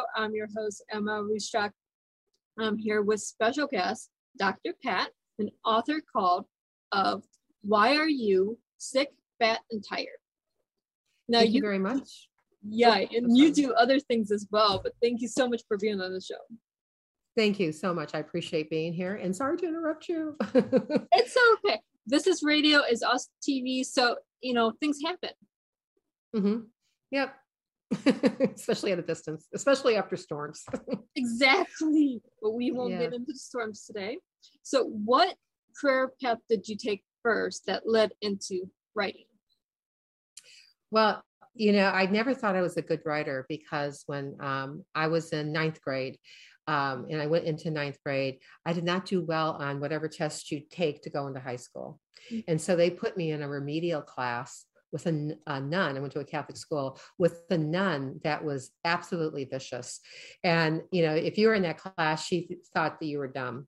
Radio. I'm your host, Emma Ruscak. I'm here with special guest, Dr. Pat, an author called of Why Are You Sick, Fat, and Tired? Now Thank you, very much. yeah, and you do other things as well, but thank you so much for being on the show. Thank you so much. I appreciate being here and sorry to interrupt you. It's okay. This is radio, is us TV, so you know, things happen. Mm-hmm. Yep. especially at a distance, especially after storms. Exactly. But we won't Yeah. get into the storms today. So what career path did you take first that led into writing? well, you know, I never thought I was a good writer because when um, I was in ninth grade, um, and I went into ninth grade, I did not do well on whatever test you take to go into high school. Mm. And so they put me in a remedial class with a nun. I went to a Catholic school with a nun that was absolutely vicious. And, you know, if you were in that class, she th- thought that you were dumb.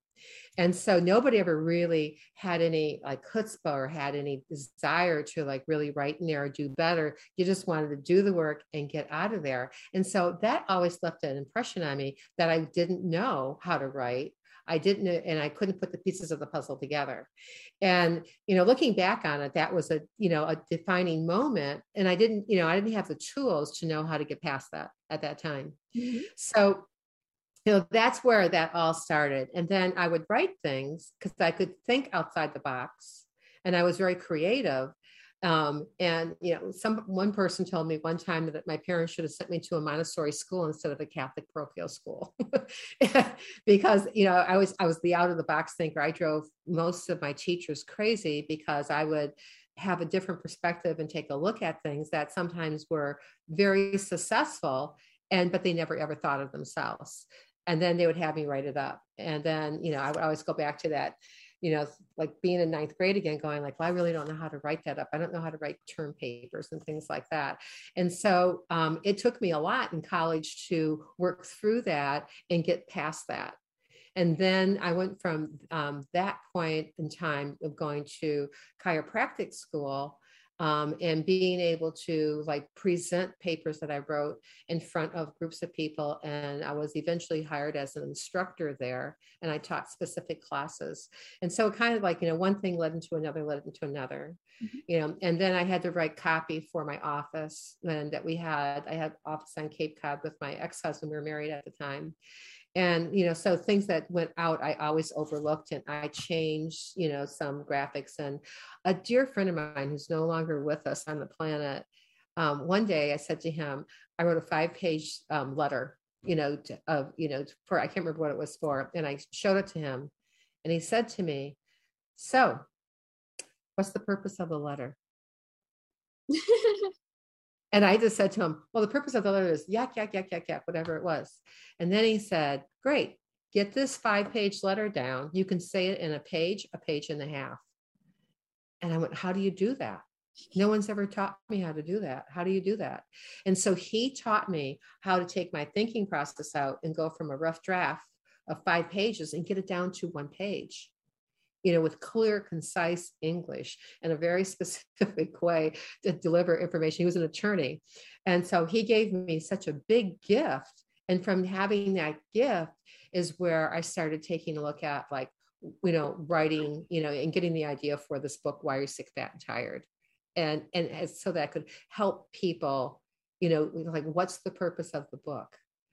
And so nobody ever really had any like chutzpah or had any desire to like really write in there or do better. You just wanted to do the work and get out of there. And so that always left an impression on me that I didn't know how to write. I didn't and I couldn't put the pieces of the puzzle together. And, you know, looking back on it, that was a, you know, a defining moment. And I didn't, you know, I didn't have the tools to know how to get past that at that time. Mm-hmm. So, you know, that's where that all started. And then I would write things because I could think outside the box and I was very creative. Um, and you know, some one person told me one time that my parents should have sent me to a Montessori school instead of a Catholic parochial school, because you know I was I was the out of the box thinker. I drove most of my teachers crazy because I would have a different perspective and take a look at things that sometimes were very successful and but they never ever thought of themselves. And then they would have me write it up. And then you know i would always go back to that you know like being in ninth grade again going like well i really don't know how to write that up. I don't know how to write term papers and things like that. And so um, it took me a lot in college to work through that and get past that. And then I went from um, that point in time of going to chiropractic school um, and being able to like present papers that I wrote in front of groups of people. And I was eventually hired as an instructor there and I taught specific classes. And so it kind of like, you know, one thing led into another, led into another, Mhm. you know, and then I had to write copy for my office and that we had, I had office on Cape Cod with my ex-husband, we were married at the time and you know so things that went out i always overlooked and i changed you know some graphics. And a dear friend of mine who's no longer with us on the planet um, one day i said to him i wrote a five page um, letter you know to, of you know for i can't remember what it was for and i showed it to him and he said to me so what's the purpose of the letter and I just said to him, Well, the purpose of the letter is yak, yak, yak, yak, yak, whatever it was. And then he said, Great, get this five page letter down. You can say it in a page, a page and a half. And I went, How do you do that? No one's ever taught me how to do that. How do you do that? And so he taught me how to take my thinking process out and go from a rough draft of five pages and get it down to one page you know, with clear, concise English and a very specific way to deliver information. He was an attorney. And so he gave me such a big gift. And from having that gift is where I started taking a look at like, you know, writing, you know, and getting the idea for this book, Why Are You Sick, Fat, and Tired? And and so that could help people, you know, like what's the purpose of the book?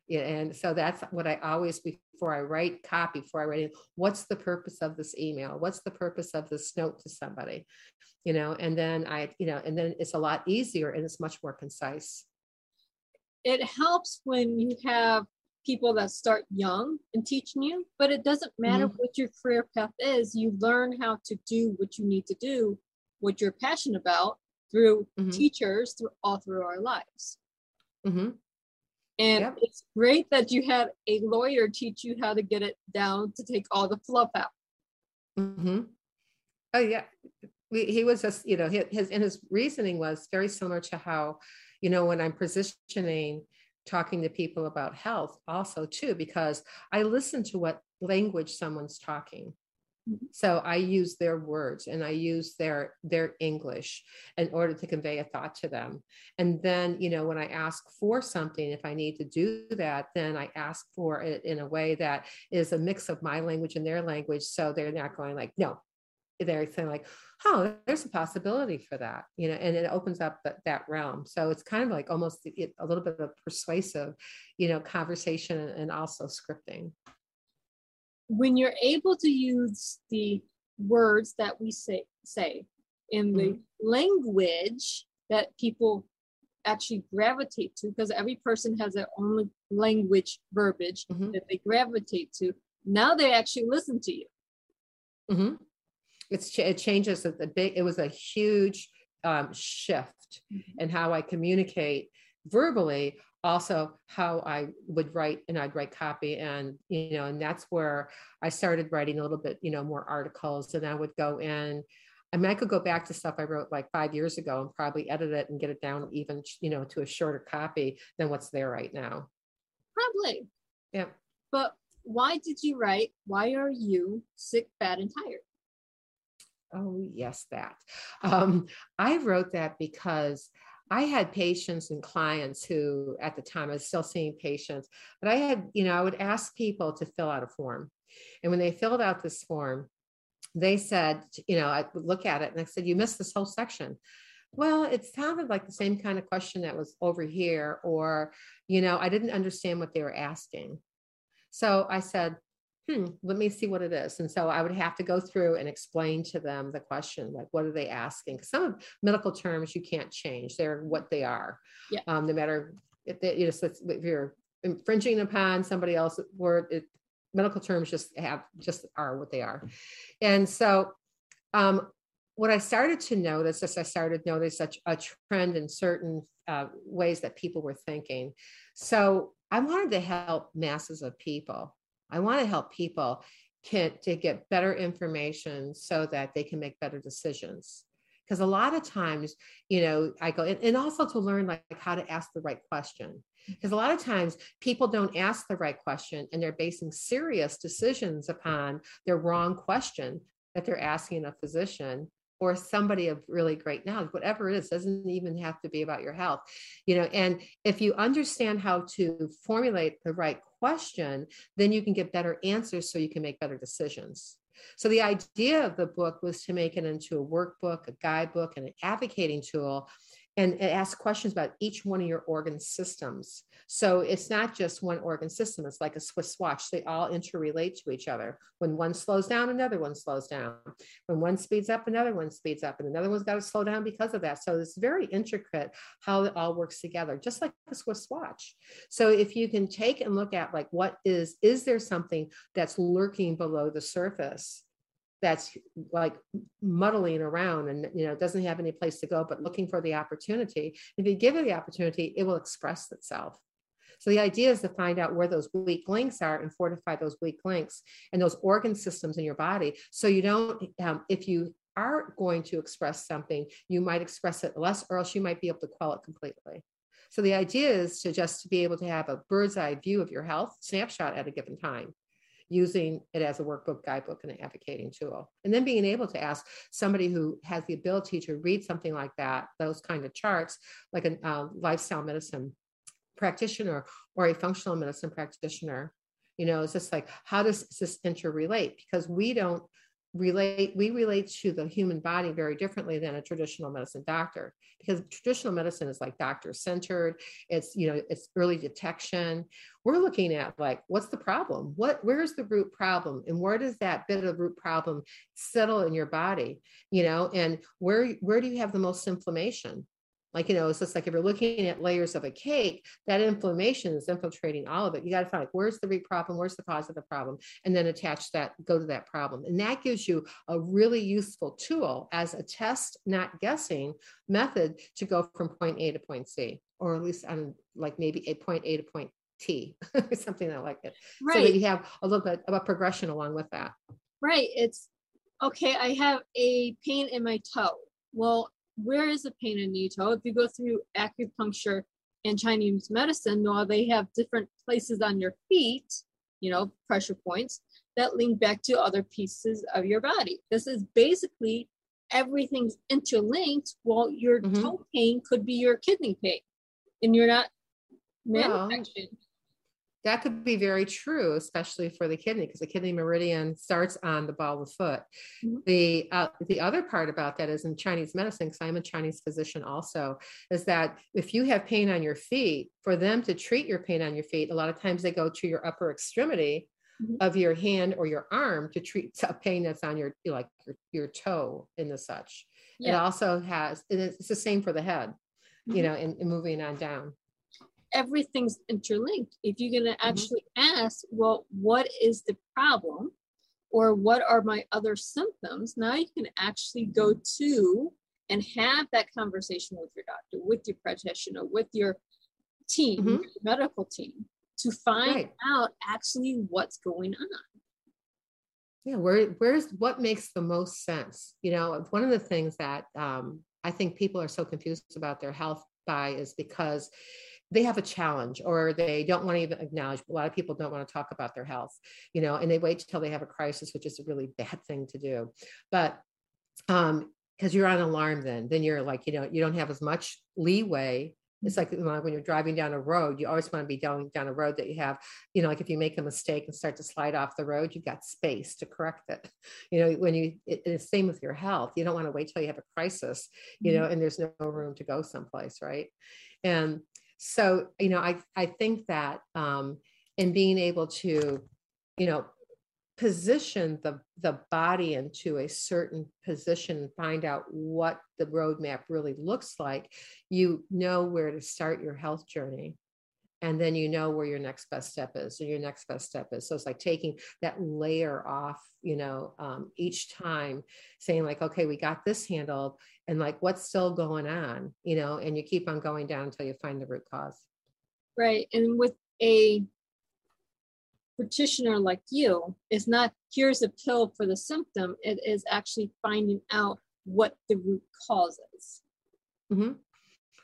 And so that's what I always before I write copy, before I write it, what's the purpose of this email? What's the purpose of this note to somebody? You know, and then I, you know, and then it's a lot easier and it's much more concise. it helps when you have people that start young and teaching you, but it doesn't matter Mhm. what your career path is. You learn how to do what you need to do, what you're passionate about through Mhm. teachers through all through our lives. hmm And Yep. it's great that you had a lawyer teach you how to get it down to take all the fluff out. Mm-hmm. Oh yeah, we, he was just you know his, his and his reasoning was very similar to how you know when I'm positioning talking to people about health also too because I listen to what language someone's talking. So I use their words and I use their their English in order to convey a thought to them. And then, you know, when I ask for something, if I need to do that, then I ask for it in a way that is a mix of my language and their language. So they're not going like, no, they're saying like, oh, there's a possibility for that, you know, and it opens up that, that realm. So it's kind of like almost a little bit of persuasive, you know, conversation and also scripting. When you're able to use the words that we say say in the language that people actually gravitate to, because every person has their own language verbiage Mhm. that they gravitate to. Now they actually listen to you. hmm It's it changes the big. It was a huge um, shift Mhm. in how I communicate verbally. Also, how I would write, and I'd write copy, and you know, and that's where I started writing a little bit, you know, more articles, and I would go in. I mean, I could go back to stuff I wrote like five years ago and probably edit it and get it down even, you know, to a shorter copy than what's there right now. Probably. Yeah. But why did you write, Why are you sick, bad, and tired? Oh, yes, that. Um, I wrote that because I had patients and clients who, at the time, I was still seeing patients, but I had, you know, I would ask people to fill out a form. And when they filled out this form, they said, you know, I would look at it and I said, You missed this whole section. Well, it sounded like the same kind of question that was over here, or, you know, I didn't understand what they were asking. So I said, hmm, let me see what it is. And so I would have to go through and explain to them the question, like, what are they asking? some of medical terms you can't change; they're what they are. Yeah. Um, no matter if, they, you know, so if you're infringing upon somebody else's word, it, medical terms just have just are what they are. And so, um, what I started to notice as I started to notice such a trend in certain uh, ways that people were thinking. So I wanted to help masses of people. I want to help people can, to get better information so that they can make better decisions. Because a lot of times, you know, I go and, and also to learn like how to ask the right question. Mm-hmm. Because a lot of times people don't ask the right question and they're basing serious decisions upon their wrong question that they're asking a physician or somebody of really great knowledge whatever it is doesn't even have to be about your health you know and if you understand how to formulate the right question then you can get better answers so you can make better decisions. So the idea of the book was to make it into a workbook a guidebook and an advocating tool and it asks questions about each one of your organ systems. So it's not just one organ system, it's like a Swiss watch. They all interrelate to each other. When one slows down, another one slows down. When one speeds up, another one speeds up, and another one's got to slow down because of that. So it's very intricate how it all works together, just like a Swiss watch. So if you can take and look at like what is, is there something that's lurking below the surface? That's like muddling around and you know doesn't have any place to go but looking for the opportunity. If you give it the opportunity it will express itself. So the idea is to find out where those weak links are and fortify those weak links and those organ systems in your body so you don't um, if you are going to express something you might express it less or else you might be able to quell it completely. So the idea is to just be able to have a bird's eye view of your health snapshot at a given time using it as a workbook, guidebook, and an advocating tool. And then being able to ask somebody who has the ability to read something like that, those kind of charts, like a uh, lifestyle medicine practitioner or a functional medicine practitioner. You know, it's just like, how does this interrelate? Because we don't relate we relate to the human body very differently than a traditional medicine doctor because traditional medicine is like doctor centered it's you know it's early detection. We're looking at like what's the problem? What where's the root problem? And where does that bit of root problem settle in your body you know? And where where do you have the most inflammation like you know it's just like if you're looking at layers of a cake that inflammation is infiltrating all of it. You got to find like where's the root problem? Where's the cause of the problem? And then attach that go to that problem. And that gives you a really useful tool as a test not guessing method to go from point a to point c or at least on like maybe a point a to point t something like it right. so that you have a little bit of a progression along with that. Right. It's okay i have a pain in my toe. Well where is the pain in the toe? If you go through acupuncture and Chinese medicine, while they have different places on your feet, you know, pressure points that link back to other pieces of your body. This is basically everything's interlinked. Well, your mm-hmm. toe pain could be your kidney pain, and you're not manufacturing. That could be very true, especially for the kidney, because the kidney meridian starts on the ball of the foot. Mm-hmm. The uh, the other part about that is in Chinese medicine, because I'm a Chinese physician also, is that if you have pain on your feet, for them to treat your pain on your feet, a lot of times they go to your upper extremity mm-hmm. of your hand or your arm to treat a pain that's on your like your, your toe and the such. Yeah. It also has it's the same for the head, mm-hmm. you know, and, and moving on down everything's interlinked. If you're going to mm-hmm. actually mm-hmm. ask, well, what is the problem? Or what are my other symptoms? Now you can actually go to and have that conversation with your doctor, with your practitioner, with your team, mm-hmm. your medical team, to find right. out actually what's going on. Yeah, where where's what makes the most sense? You know, one of the things that um, I think people are so confused about their health by is because they have a challenge or they don't want to even acknowledge a lot of people don't want to talk about their health you know and they wait till they have a crisis which is a really bad thing to do but um because you're on alarm then then you're like you know you don't have as much leeway it's like when you're driving down a road, you always want to be going down a road that you have, you know, like if you make a mistake and start to slide off the road, you've got space to correct it. You know, when you, it, it's same with your health. You don't want to wait till you have a crisis, you know, mm-hmm. and there's no room to go someplace, right? And so you know i i think that um in being able to you know position the the body into a certain position find out what the roadmap really looks like you know where to start your health journey and then you know where your next best step is and your next best step is. So it's like taking that layer off you know um, each time saying like okay we got this handled and like what's still going on? You know and you keep on going down until you find the root cause. Right. And with a practitioner like you it's not here's a pill for the symptom. It is actually finding out what the root cause is. Mm-hmm.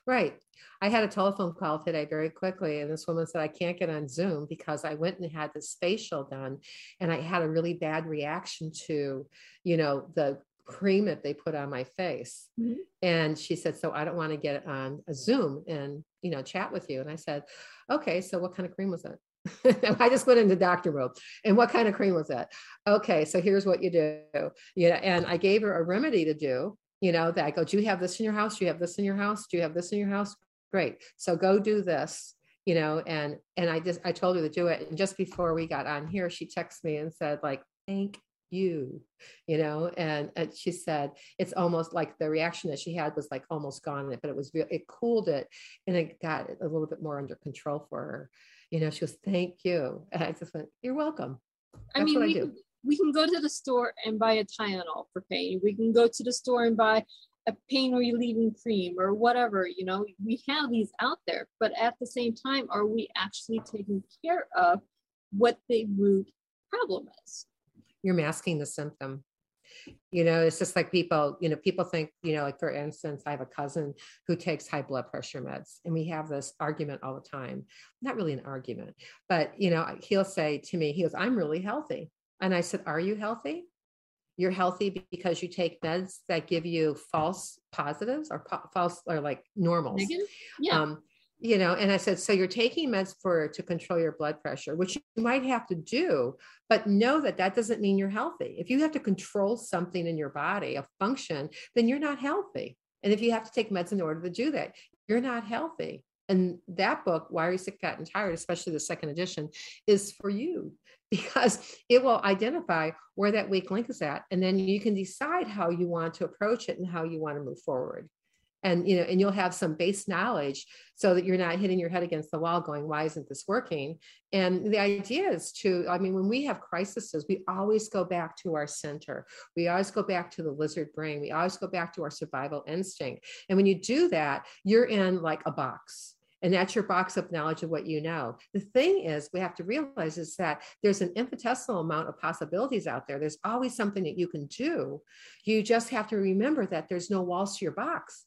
Right I had a telephone call today very quickly, and this woman said, I can't get on Zoom because I went and had this facial done, and I had a really bad reaction to, you know, the cream that they put on my face. Mm-hmm. And she said, So I don't want to get on a Zoom and, you know, chat with you. And I said, Okay, so what kind of cream was it? I just went into doctor mode. And what kind of cream was that? Okay, so here's what you do. Yeah, and I gave her a remedy to do. You know, that I go, do you have this in your house? Do you have this in your house? Do you have this in your house? great so go do this you know and and i just i told her to do it and just before we got on here she texted me and said like thank you you know and, and she said it's almost like the reaction that she had was like almost gone but it was it cooled it and it got a little bit more under control for her you know she goes thank you and i just went you're welcome That's i mean we, I we can go to the store and buy a tylenol for pain. We can go to the store and buy a pain relieving cream or whatever you know we have these out there but at the same time are we actually taking care of what the root problem is? You're masking the symptom. You know it's just like people you know people think you know like for instance i have a cousin who takes high blood pressure meds and we have this argument all the time. Not really an argument but you know he'll say to me he goes i'm really healthy and i said are you healthy you're healthy because you take meds that give you false positives or po- false or like normals. Yeah. Um, you know, and I said, so you're taking meds for to control your blood pressure, which you might have to do, but know that that doesn't mean you're healthy. If you have to control something in your body, a function, then you're not healthy. And if you have to take meds in order to do that, you're not healthy. And that book, Why Are You Sick, Fat, and Tired, especially the second edition, is for you because it will identify where that weak link is at. And then you can decide how you want to approach it and how you want to move forward. and you know and you'll have some base knowledge so that you're not hitting your head against the wall going why isn't this working and the idea is to i mean when we have crises we always go back to our center we always go back to the lizard brain we always go back to our survival instinct and when you do that you're in like a box and that's your box of knowledge of what you know. The thing is, we have to realize is that there's an infinitesimal amount of possibilities out there. There's always something that you can do. You just have to remember that there's no walls to your box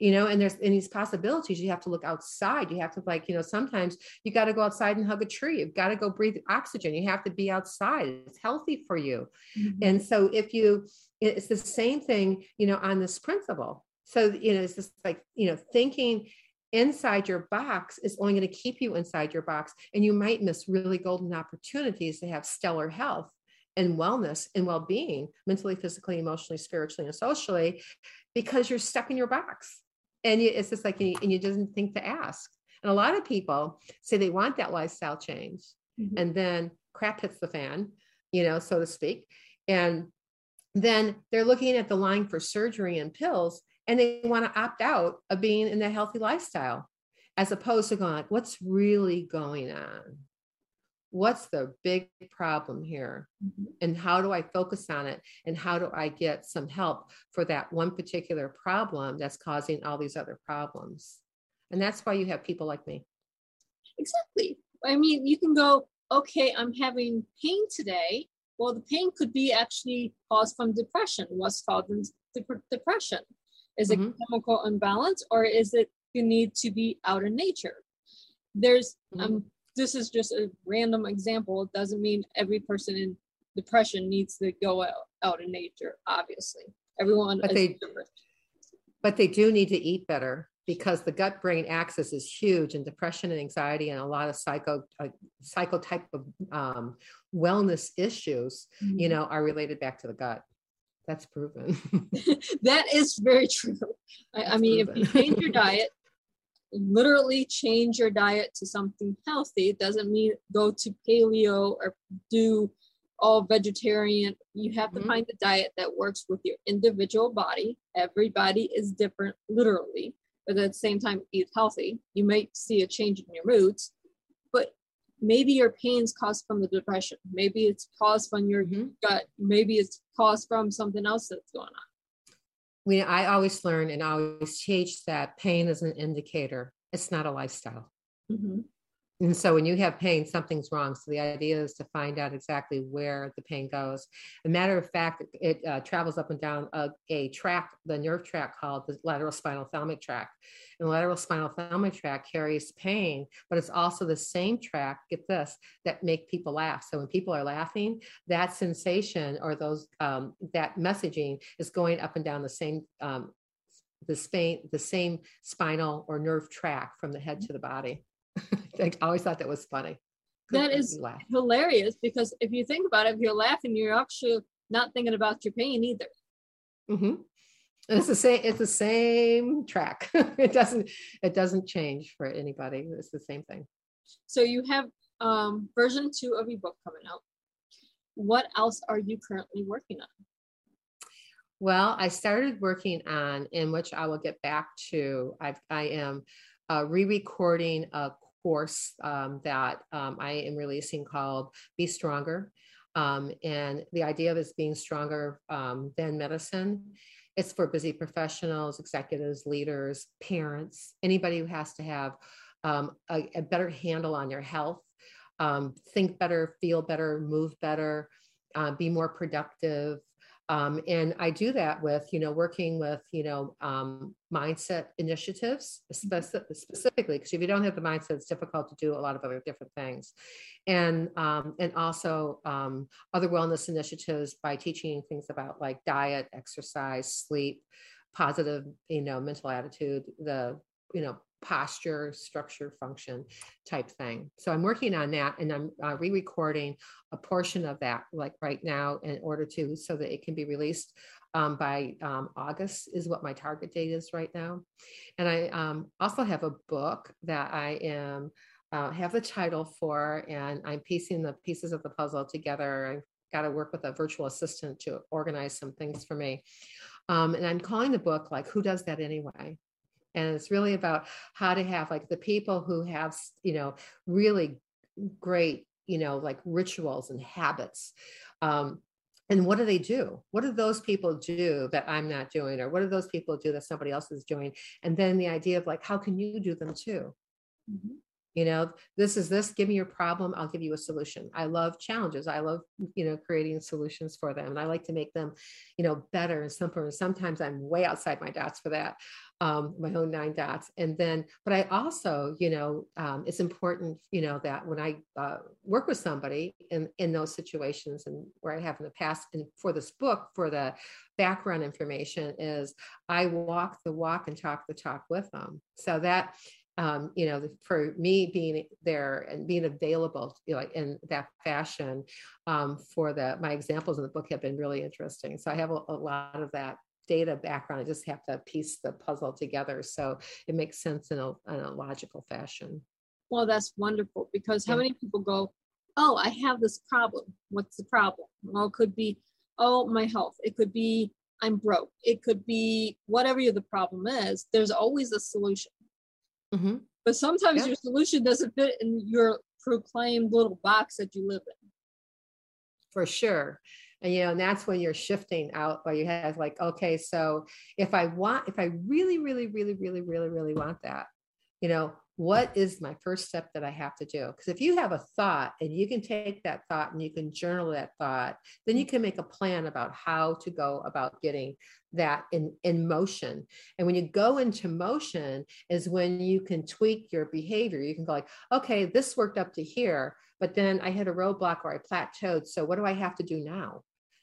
you know and there's in these possibilities you have to look outside you have to like you know sometimes you got to go outside and hug a tree you've got to go breathe oxygen you have to be outside it's healthy for you mm-hmm. and so if you it's the same thing you know on this principle so you know it's just like you know thinking inside your box is only going to keep you inside your box and you might miss really golden opportunities to have stellar health and wellness and well-being mentally physically emotionally spiritually and socially because you're stuck in your box. And you, it's just like and you doesn't think to ask. And a lot of people say they want that lifestyle change mm-hmm. and then crap hits the fan you know so to speak. And then they're looking at the line for surgery and pills and they want to opt out of being in a healthy lifestyle as opposed to going like what's really going on? What's the big problem here? Mm-hmm. and how do i focus on it? And how do i get some help for that one particular problem that's causing all these other problems? And that's why you have people like me. Exactly. I mean you can go okay i'm having pain today. Well the pain could be actually caused from depression. What's causing depression is mm-hmm. it chemical imbalance or is it you need to be out in nature? There's mm-hmm. um this is just a random example. It doesn't mean every person in depression needs to go out, out in nature, obviously. Everyone but they, different. But they do need to eat better because the gut brain axis is huge and depression and anxiety and a lot of psycho uh, psycho type of um, wellness issues mm-hmm. you know are related back to the gut that's proven. that is very true. I, I mean, proven. if you change your diet, literally change your diet to something healthy, it doesn't mean go to paleo or do all vegetarian. You have to mm-hmm. find a diet that works with your individual body. Everybody is different, literally, but at the same time, eat healthy. You might see a change in your moods, maybe your pain's caused from the depression. Maybe it's caused from your mm-hmm. gut. Maybe it's caused from something else that's going on. We i always learn and I always teach that pain is an indicator. It's not a lifestyle. Mm-hmm. And so when you have pain, something's wrong. So the idea is to find out exactly where the pain goes. A matter of fact, it uh, travels up and down a, a, track, the nerve track called the lateral spinal thalamic tract. And the lateral spinal thalamic tract carries pain, but it's also the same track, get this, that make people laugh. So when people are laughing, that sensation or those um, that messaging is going up and down the same um, the, same, the same spinal or nerve track from the head to the body. I always thought that was funny. That is hilarious because if you think about it, if you're laughing, you're actually not thinking about your pain either. Mm-hmm. And it's the same. It's the same track. it doesn't. It doesn't change for anybody. It's the same thing. So you have um, version two of your book coming out. What else are you currently working on? Well, I started working on, in which I will get back to. I've, I am uh, re-recording a course um, that um, I am releasing called Be Stronger. Um, and the idea of is being stronger um, than medicine. It's for busy professionals, executives, leaders, parents, anybody who has to have um, a, a, better handle on your health, um, think better, feel better, move better, uh, be more productive, um, and I do that with, you know, working with, you know, um, mindset initiatives mm-hmm. specifically, because if you don't have the mindset, it's difficult to do a lot of other different things. And, um, and also um, other wellness initiatives by teaching things about like diet, exercise, sleep, positive, you know, mental attitude, the, you know, posture, structure, function type thing. So I'm working on that and I'm uh, re recording a portion of that, like right now, in order to, so that it can be released um, by um, August, is what my target date is right now. And I um, also have a book that I am. Uh, have the title for, and I'm piecing the pieces of the puzzle together. I've got to work with a virtual assistant to organize some things for me. Um, and I'm calling the book like, Who Does That Anyway? And it's really about how to have like the people who have you know really great you know like rituals and habits um, and what do they do? What do those people do that i'm not doing? Or what do those people do that somebody else is doing? And then the idea of like how can you do them too? Mm-hmm you know this is this give me your problem i'll give you a solution. I love challenges i love you know creating solutions for them and i like to make them you know better and simpler and sometimes i'm way outside my dots for that um, my own nine dots and then but i also you know um, it's important you know that when i uh, work with somebody in in those situations and where i have in the past and for this book for the background information is i walk the walk and talk the talk with them. So that um, you know, for me being there and being available, you know, in that fashion um, for the my examples in the book have been really interesting. So I have a, a lot of that data background. I just have to piece the puzzle together so it makes sense in a, in a logical fashion. Well, that's wonderful because how yeah. many people go, Oh, I have this problem. What's the problem? Well, it could be, Oh, my health. It could be, I'm broke. It could be whatever the problem is. There's always a solution. Mm-hmm. But sometimes your solution doesn't fit in your proclaimed little box that you live in. For sure. And you know, and that's when you're shifting out where you have like, okay, so if I want, if I really, really, really, really, really, really want that, you know, what is my first step that I have to do? Because if you have a thought and you can take that thought and you can journal that thought, then you can make a plan about how to go about getting that in, in motion. And when you go into motion is when you can tweak your behavior. You can go like, okay, this worked up to here, but then I hit a roadblock or I plateaued. So what do I have to do now?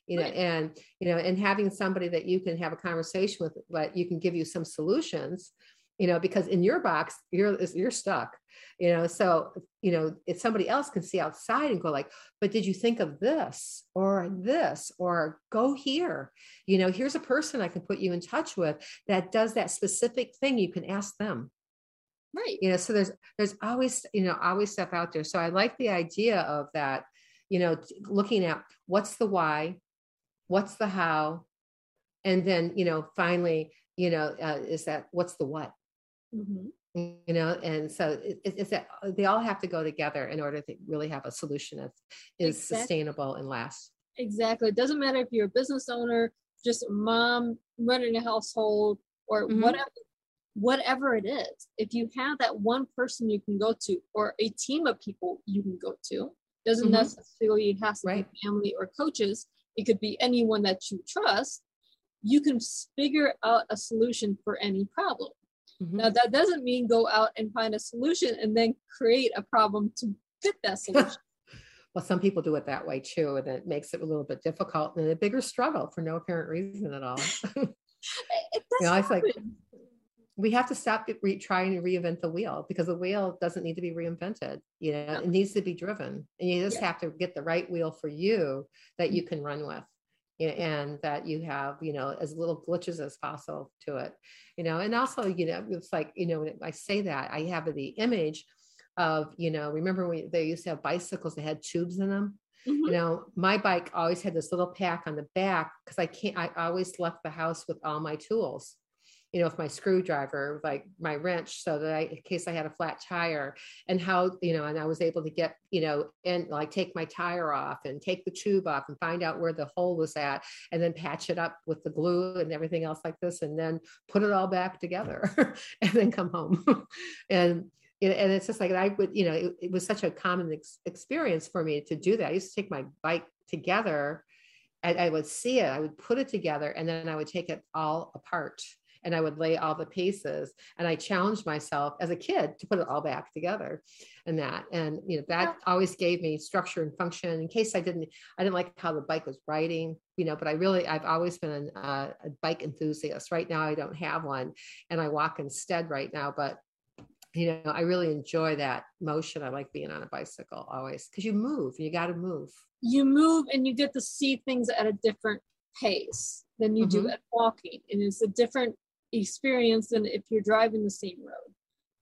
you know right. and you know and having somebody that you can have a conversation with but you can give you some solutions you know because in your box you're you're stuck you know? So you know if somebody else can see outside and go like but did you think of this or this or go here? You know here's a person i can put you in touch with that does that specific thing you can ask them. Right. You know so there's there's always you know always stuff out there. So i like the idea of that you know looking at what's the why what's the how and then you know finally you know uh, is that what's the what Mm-hmm. You know, and so it, it's that uh, they all have to go together in order to really have a solution that is exactly. sustainable and lasts. Exactly. It doesn't matter if you're a business owner, just a mom running a household, or mm-hmm. whatever whatever it is if you have that one person you can go to or a team of people you can go to doesn't mm-hmm. necessarily have to right. be family or coaches it could be anyone that you trust you can figure out a solution for any problem Mm-hmm. Now, that doesn't mean go out and find a solution and then create a problem to fit that solution. well, some people do it that way too, and it makes it a little bit difficult and a bigger struggle for no apparent reason at all. you know, it's like we have to stop re- trying to reinvent the wheel because the wheel doesn't need to be reinvented. You know, yeah. it needs to be driven, and you just yeah. have to get the right wheel for you that you mm-hmm. can run with and that you have you know as little glitches as possible to it you know and also you know it's like you know when i say that i have the image of you know remember when they used to have bicycles that had tubes in them mm-hmm. you know my bike always had this little pack on the back because i can't i always left the house with all my tools you know, with my screwdriver, like my wrench, so that I, in case I had a flat tire, and how, you know, and I was able to get, you know, and like take my tire off and take the tube off and find out where the hole was at, and then patch it up with the glue and everything else like this, and then put it all back together, and then come home, and and it's just like I would, you know, it, it was such a common ex- experience for me to do that. I used to take my bike together. and I would see it, I would put it together, and then I would take it all apart and I would lay all the pieces. And I challenged myself as a kid to put it all back together and that. And you know, that always gave me structure and function in case I didn't, I didn't like how the bike was riding, you know, but I really, I've always been a, a bike enthusiast. Right now I don't have one and I walk instead right now, but you know, I really enjoy that motion. I like being on a bicycle always because you move, you got to move. You move and you get to see things at a different pace than you mm-hmm. do at walking. And it's a different experience than if you're driving the same road.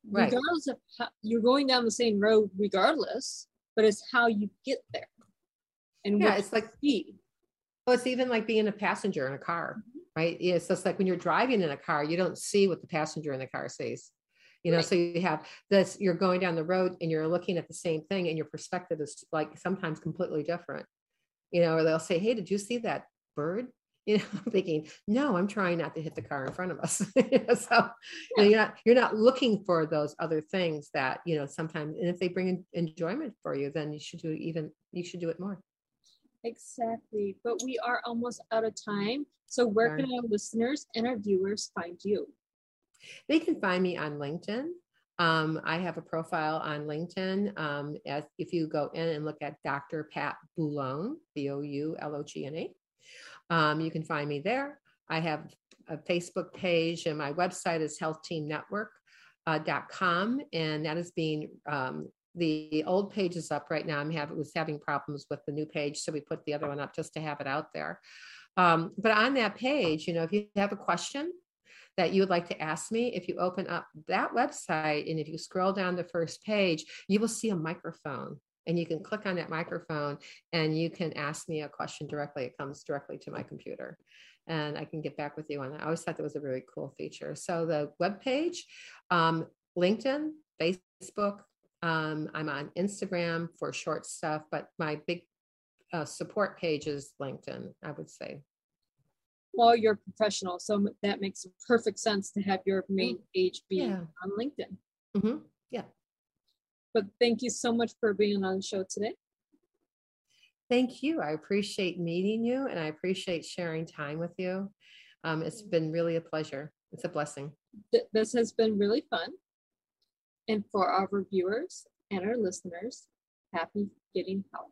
Right. Regardless of how you're going down the same road, regardless, but it's how you get there. And yeah, it's like speed. Oh, it's even like being a passenger in a car. Mm-hmm. right? Yeah, so it's like when you're driving in a car, you don't see what the passenger in the car sees. You know, Right. so you have this, you're going down the road and you're looking at the same thing, and your perspective is like sometimes completely different. You know, or they'll say, Hey, did you see that bird? You know, I'm thinking, no, I'm trying not to hit the car in front of us. You know, so you know, you're not you're not looking for those other things that, you know, sometimes and if they bring enjoyment for you, then you should do even you should do it more. Exactly. But we are almost out of time. So where can our listeners and our viewers find you? They can find me on LinkedIn. Um, I have a profile on LinkedIn. Um, as if you go in and look at Dr. Pat Boulogne, B O U L O G N A, um, you can find me there. I have a Facebook page, and my website is healthteamnetwork.com, and that is being um, the old page is up right now. I'm having was having problems with the new page, so we put the other one up just to have it out there. Um, but on that page, you know, if you have a question that you would like to ask me, if you open up that website and if you scroll down the first page, you will see a microphone. And you can click on that microphone and you can ask me a question directly. It comes directly to my computer and I can get back with you on that. I always thought that was a really cool feature. So the webpage, um, LinkedIn, Facebook, um, I'm on Instagram for short stuff, but my big uh, support page is LinkedIn, I would say. Well, you're professional, so that makes perfect sense to have your main page be Yeah. on LinkedIn. Mhm. But thank you so much for being on the show today. Thank you. I appreciate meeting you and I appreciate sharing time with you. Um, it's been really a pleasure. It's a blessing. Th- This has been really fun. And for our viewers and our listeners, happy getting health.